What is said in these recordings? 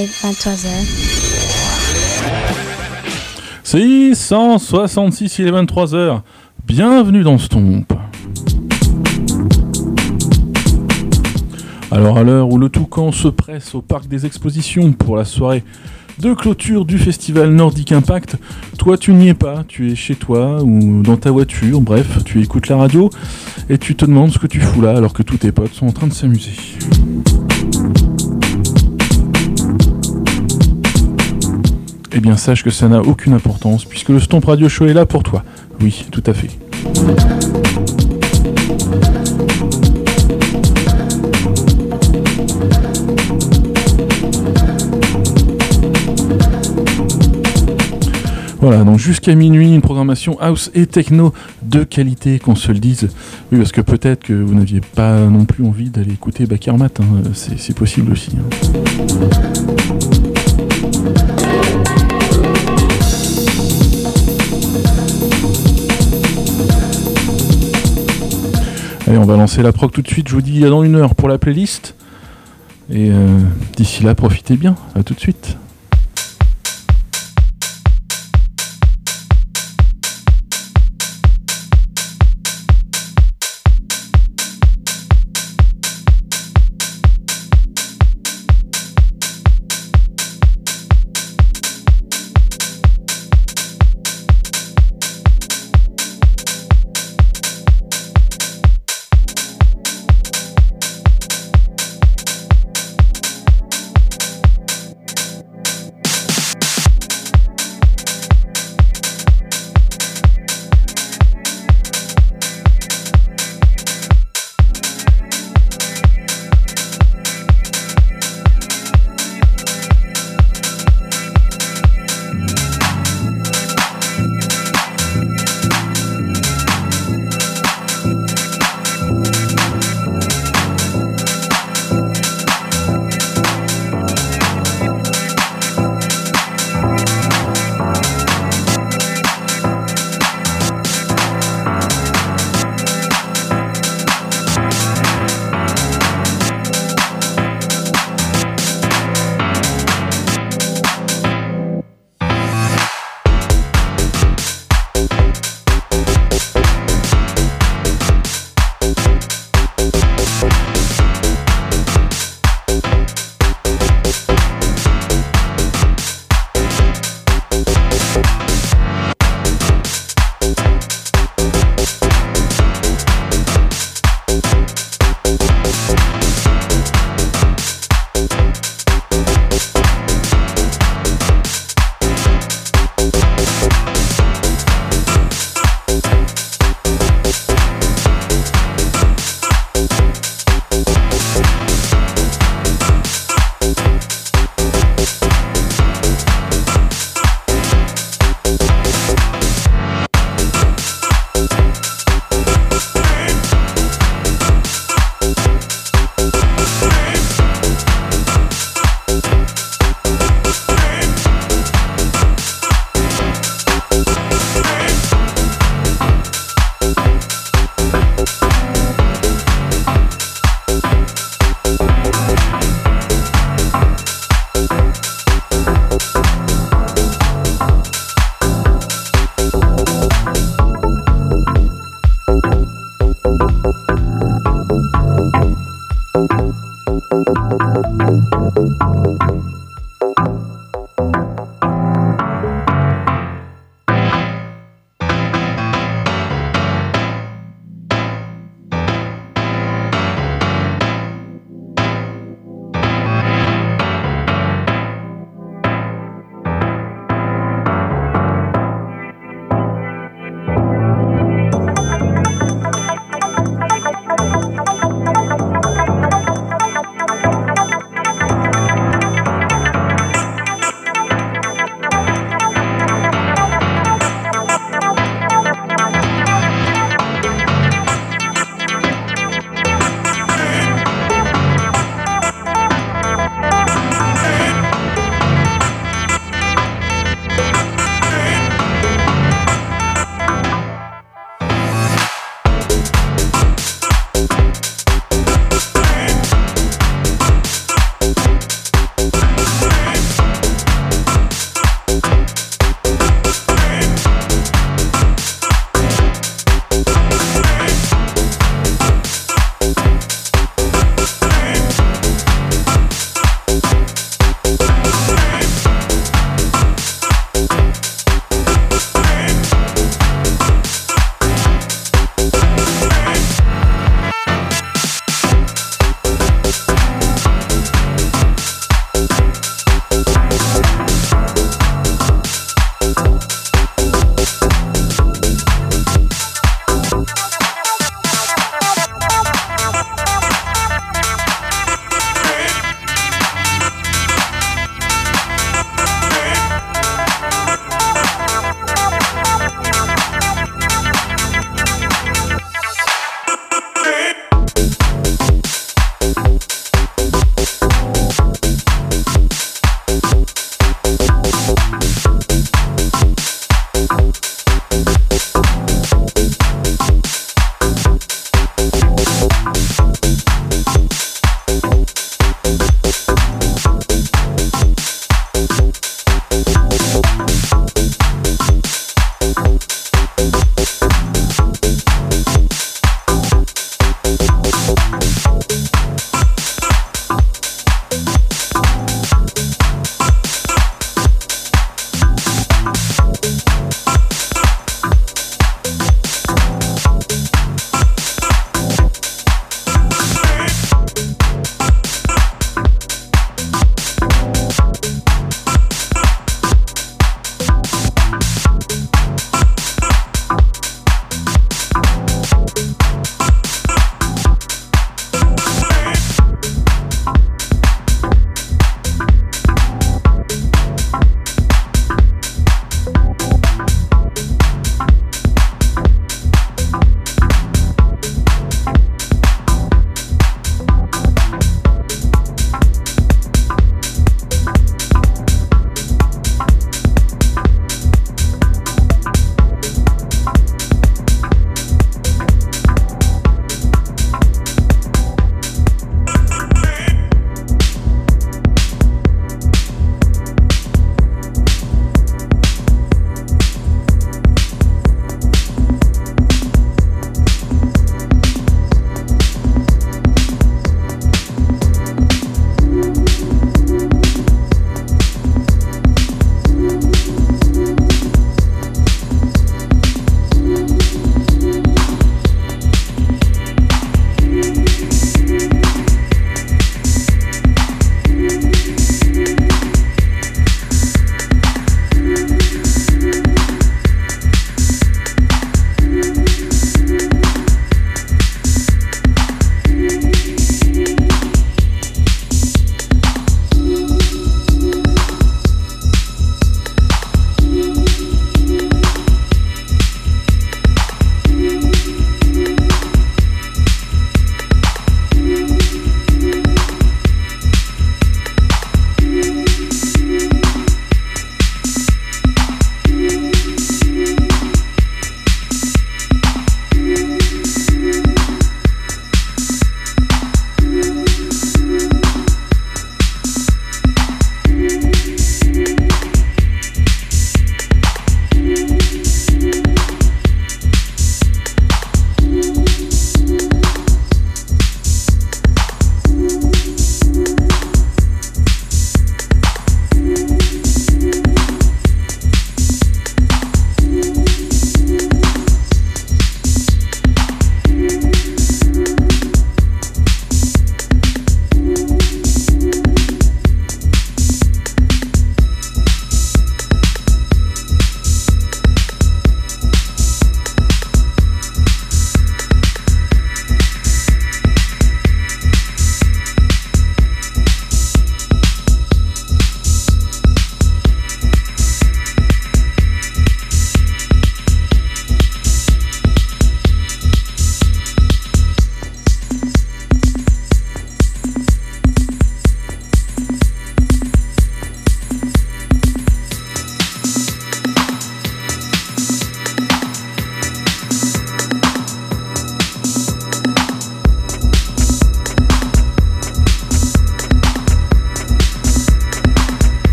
et 23h. 666, il est 23h. Bienvenue dans Stomp. Alors à l'heure où le Toucan se presse au parc des expositions pour la soirée de clôture du festival Nordic Impact, toi tu n'y es pas, tu es chez toi ou dans ta voiture, bref, tu écoutes la radio et tu te demandes ce que tu fous là alors que tous tes potes sont en train de s'amuser. Eh bien sache que ça n'a aucune importance puisque le Stomp Radio Show est là pour toi. Oui, tout à fait. Voilà, donc jusqu'à minuit, une programmation house et techno de qualité, qu'on se le dise. Oui, parce que peut-être que vous n'aviez pas non plus envie d'aller écouter Bakermat, c'est c'est possible aussi. hein. On va lancer la proc tout de suite. Je vous dis à dans une heure pour la playlist. Et euh, d'ici là, profitez bien. À tout de suite.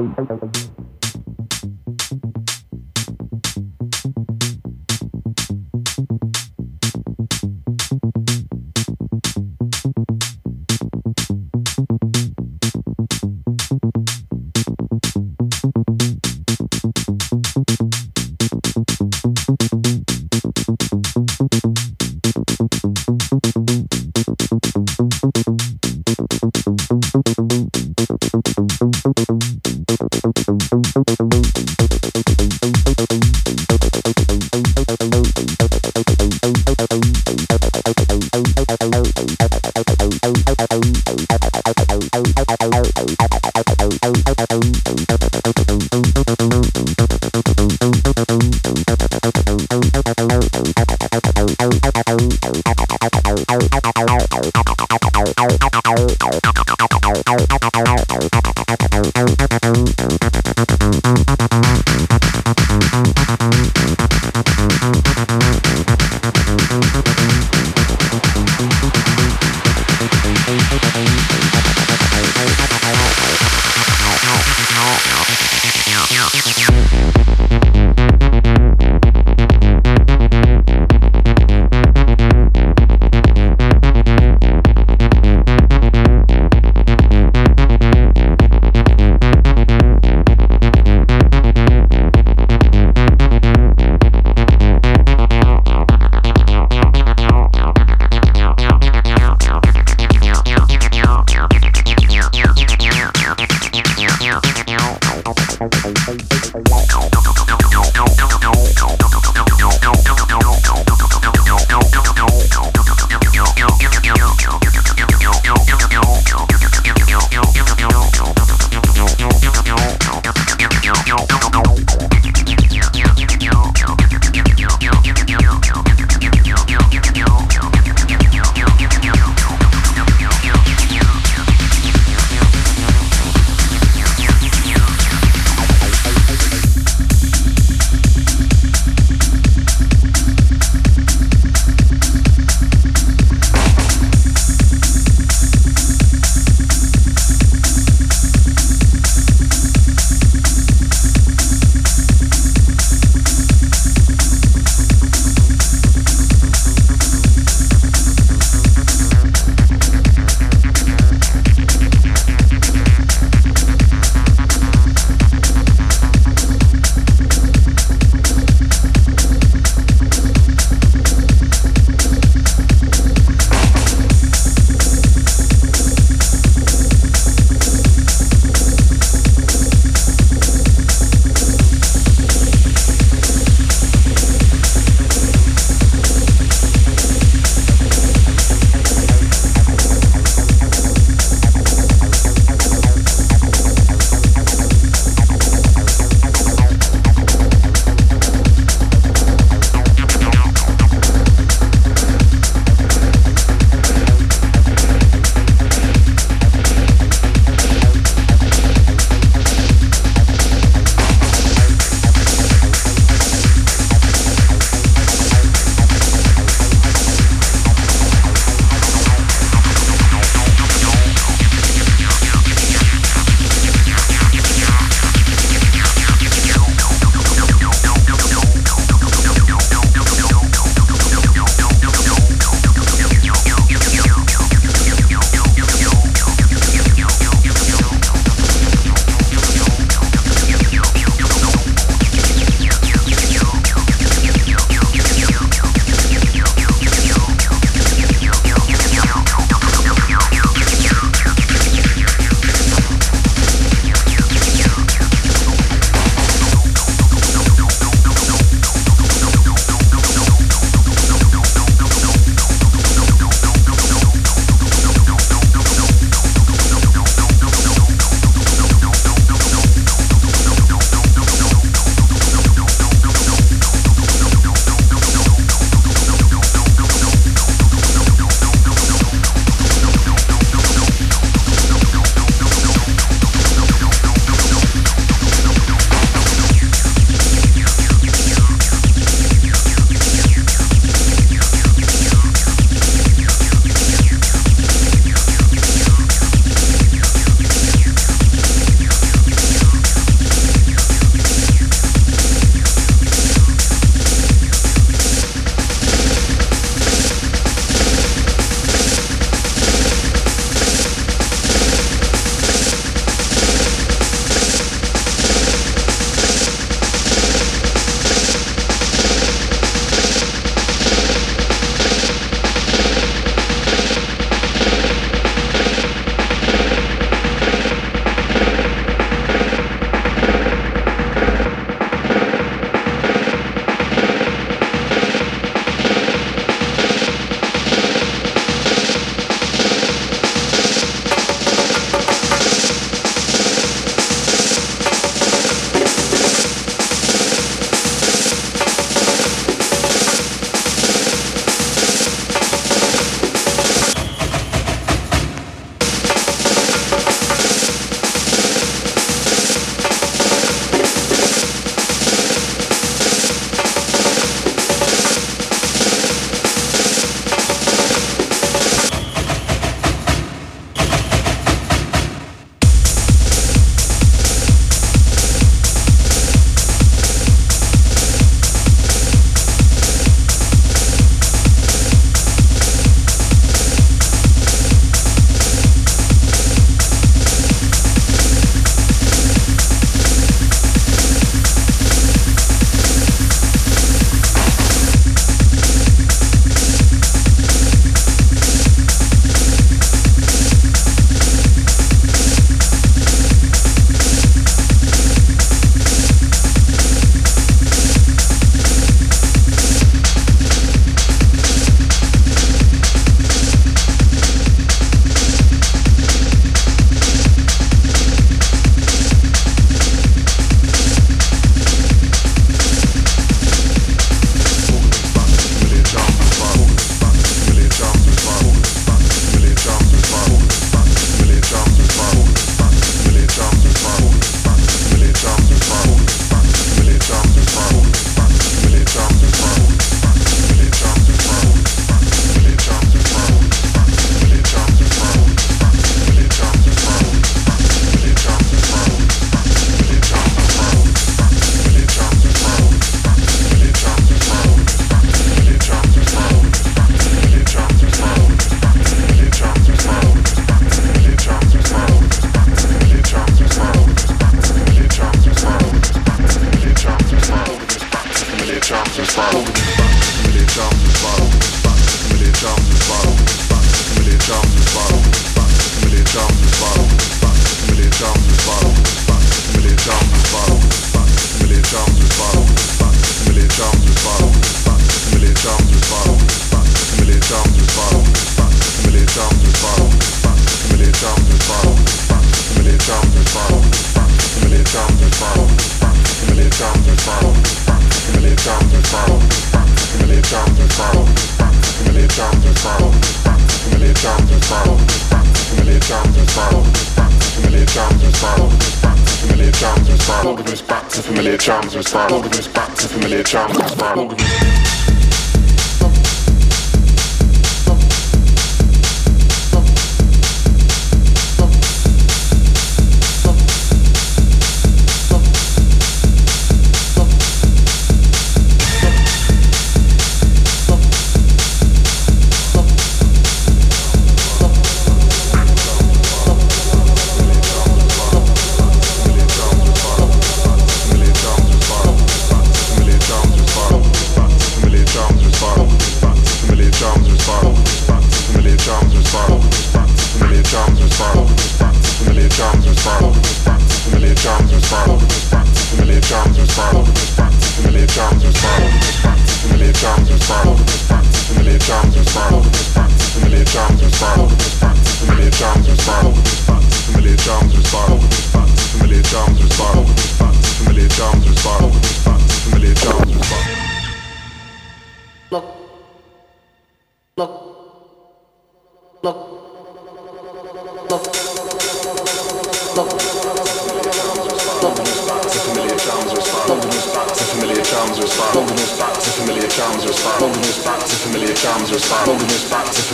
はい。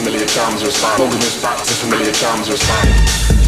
familiar charms respond. Holding his back, to familiar charms respond.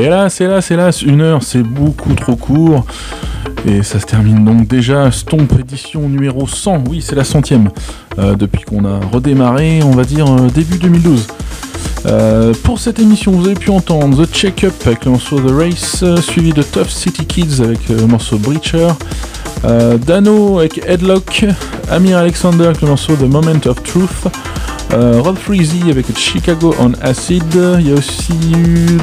Et hélas, hélas, hélas, une heure, c'est beaucoup trop court. Et ça se termine donc déjà Stomp édition numéro 100. Oui, c'est la centième. Euh, depuis qu'on a redémarré, on va dire euh, début 2012. Euh, pour cette émission, vous avez pu entendre The Check-Up avec le morceau The Race, suivi de Tough City Kids avec le morceau Breacher, Dano avec Headlock, Amir Alexander avec le morceau The Moment of Truth, Rod Freezy avec Chicago on Acid, il y a aussi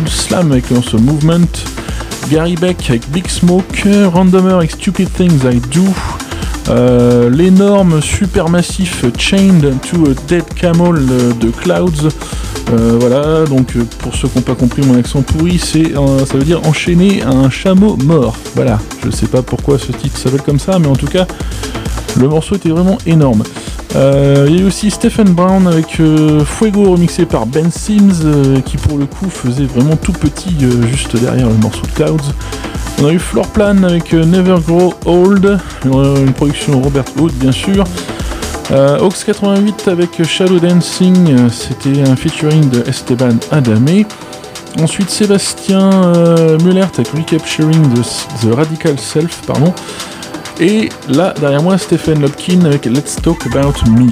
Slam avec morceau Movement, Gary Beck avec Big Smoke, Randomer avec Stupid Things I Do, euh, l'énorme supermassif Chained to a Dead Camel de Clouds. Euh, voilà, donc pour ceux qui n'ont pas compris mon accent pourri, c'est ça veut dire enchaîner un chameau mort. Voilà, je sais pas pourquoi ce titre s'appelle comme ça, mais en tout cas, le morceau était vraiment énorme. Euh, il y a aussi Stephen Brown avec Fuego remixé par Ben Sims, qui pour le coup faisait vraiment tout petit juste derrière le morceau de Clouds. On a eu Floorplan avec euh, Never Grow Old, une production Robert Hood bien sûr. Euh, Ox 88 avec Shadow Dancing, euh, c'était un featuring de Esteban Adame. Ensuite Sébastien euh, Mullert avec Recapturing the, the Radical Self, pardon. Et là derrière moi Stephen Lopkin avec Let's Talk About Me.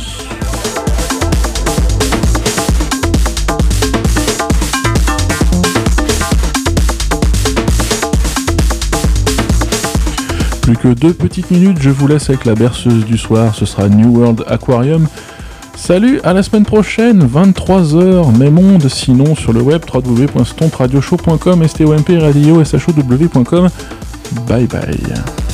Plus que deux petites minutes, je vous laisse avec la berceuse du soir, ce sera New World Aquarium. Salut, à la semaine prochaine, 23h, même monde, sinon sur le web www.stompradioshow.com, STOMP radio, SHOW.com. Bye bye.